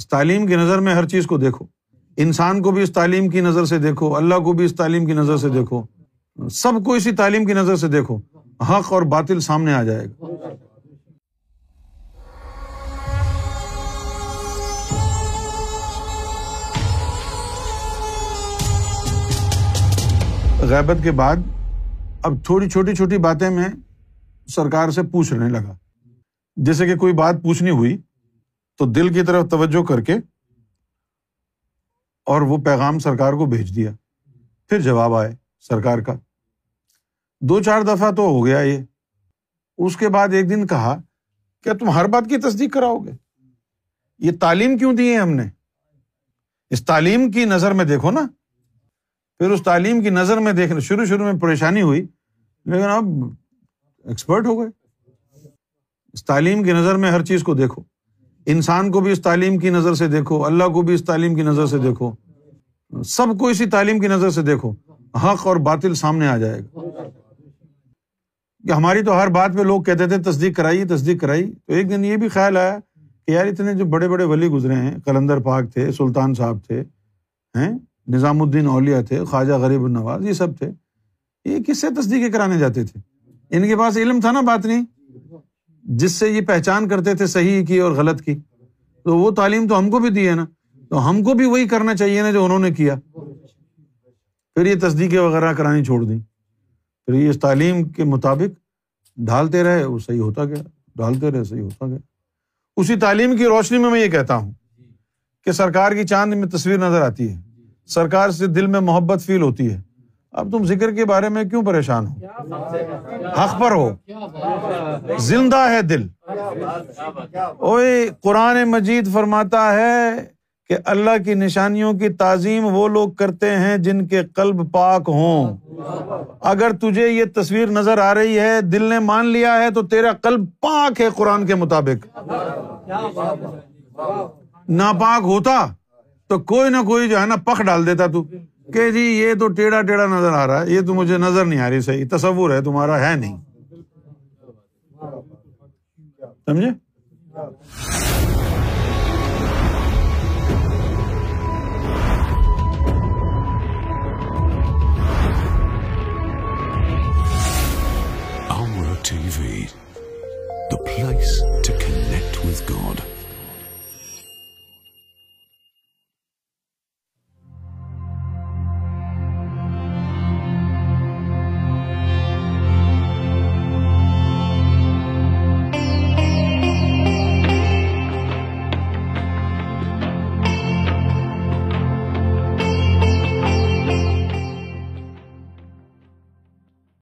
اس تعلیم کی نظر میں ہر چیز کو دیکھو۔ انسان کو بھی اس تعلیم کی نظر سے دیکھو، اللہ کو بھی اس تعلیم کی نظر سے دیکھو۔ سب کو اسی تعلیم کی نظر سے دیکھو۔ حق اور باطل سامنے آ جائے گا۔ غیبت کے بعد اب تھوڑی چھوٹی چھوٹی باتیں میں سرکار سے پوچھنے لگا۔ جیسے کہ کوئی بات پوچھنی ہوئی تو دل کی طرف توجہ کر کے اور وہ پیغام سرکار کو بھیج دیا۔ پھر جواب آئے سرکار کا۔ دو چار دفعہ تو ہو گیا یہ۔ اس کے بعد ایک دن کہا کیا تم ہر بات کی تصدیق کراؤ گے یہ تعلیم کیوں دی ہے ہم نے؟ اس تعلیم کی نظر میں دیکھو نا۔ پھر اس تعلیم کی نظر میں دیکھنا شروع شروع میں پریشانی ہوئی، لیکن اب ایکسپرٹ ہو گئے۔ اس تعلیم کی نظر میں ہر چیز کو دیکھو۔ انسان کو بھی اس تعلیم کی نظر سے دیکھو، اللہ کو بھی اس تعلیم کی نظر سے دیکھو۔ سب کو اسی تعلیم کی نظر سے دیکھو، حق اور باطل سامنے آ جائے گا۔ کہ ہماری تو ہر بات پہ لوگ کہتے تھے، تصدیق کرائی تصدیق کرائی تو ایک دن یہ بھی خیال آیا کہ یار اتنے جو بڑے بڑے ولی گزرے ہیں کلندر پاک تھے، سلطان صاحب تھے، ہیں، نظام الدین اولیا تھے، خواجہ غریب النواز، یہ سب تھے۔ یہ کس سے تصدیقیں کرانے جاتے تھے؟ ان کے پاس علم تھا نا، بات نہیں؟ جس سے یہ پہچان کرتے تھے صحیح کی اور غلط کی۔ تو وہ تعلیم تو ہم کو بھی دی ہے نا۔ تو ہم کو بھی وہی کرنا چاہیے نا جو انہوں نے کیا۔ پھر یہ تصدیقیں وغیرہ کرانی چھوڑ دیں۔ پھر یہ اس تعلیم کے مطابق ڈھالتے رہے، وہ صحیح ہوتا گیا۔ ڈھالتے رہے، صحیح ہوتا گیا۔ اسی تعلیم کی روشنی میں میں یہ کہتا ہوں کہ سرکار کی چاند میں تصویر نظر آتی ہے۔ سرکار سے دل میں محبت فیل ہوتی ہے۔ اب تم ذکر کے بارے میں کیوں پریشان ہو؟ حق پر ہو۔ زندہ ہے دل۔ اوے قرآن مجید فرماتا ہے کہ اللہ کی نشانیوں کی تعظیم وہ لوگ کرتے ہیں جن کے قلب پاک ہوں۔ اگر تجھے یہ تصویر نظر آ رہی ہے، دل نے مان لیا ہے، تو تیرا قلب پاک ہے قرآن کے مطابق۔ ناپاک ہوتا تو کوئی نہ کوئی جو ہے نا پک ڈال دیتا تو۔ کہ جی یہ تو ٹیڑھا ٹیڑھا نظر آ رہا ہے، یہ تو مجھے نظر نہیں آ رہی، صحیح تصور ہے، تمہارا ہے نہیں۔ سمجھے؟ ٹی وی دا پلیس ٹو کنیکٹ گاڈ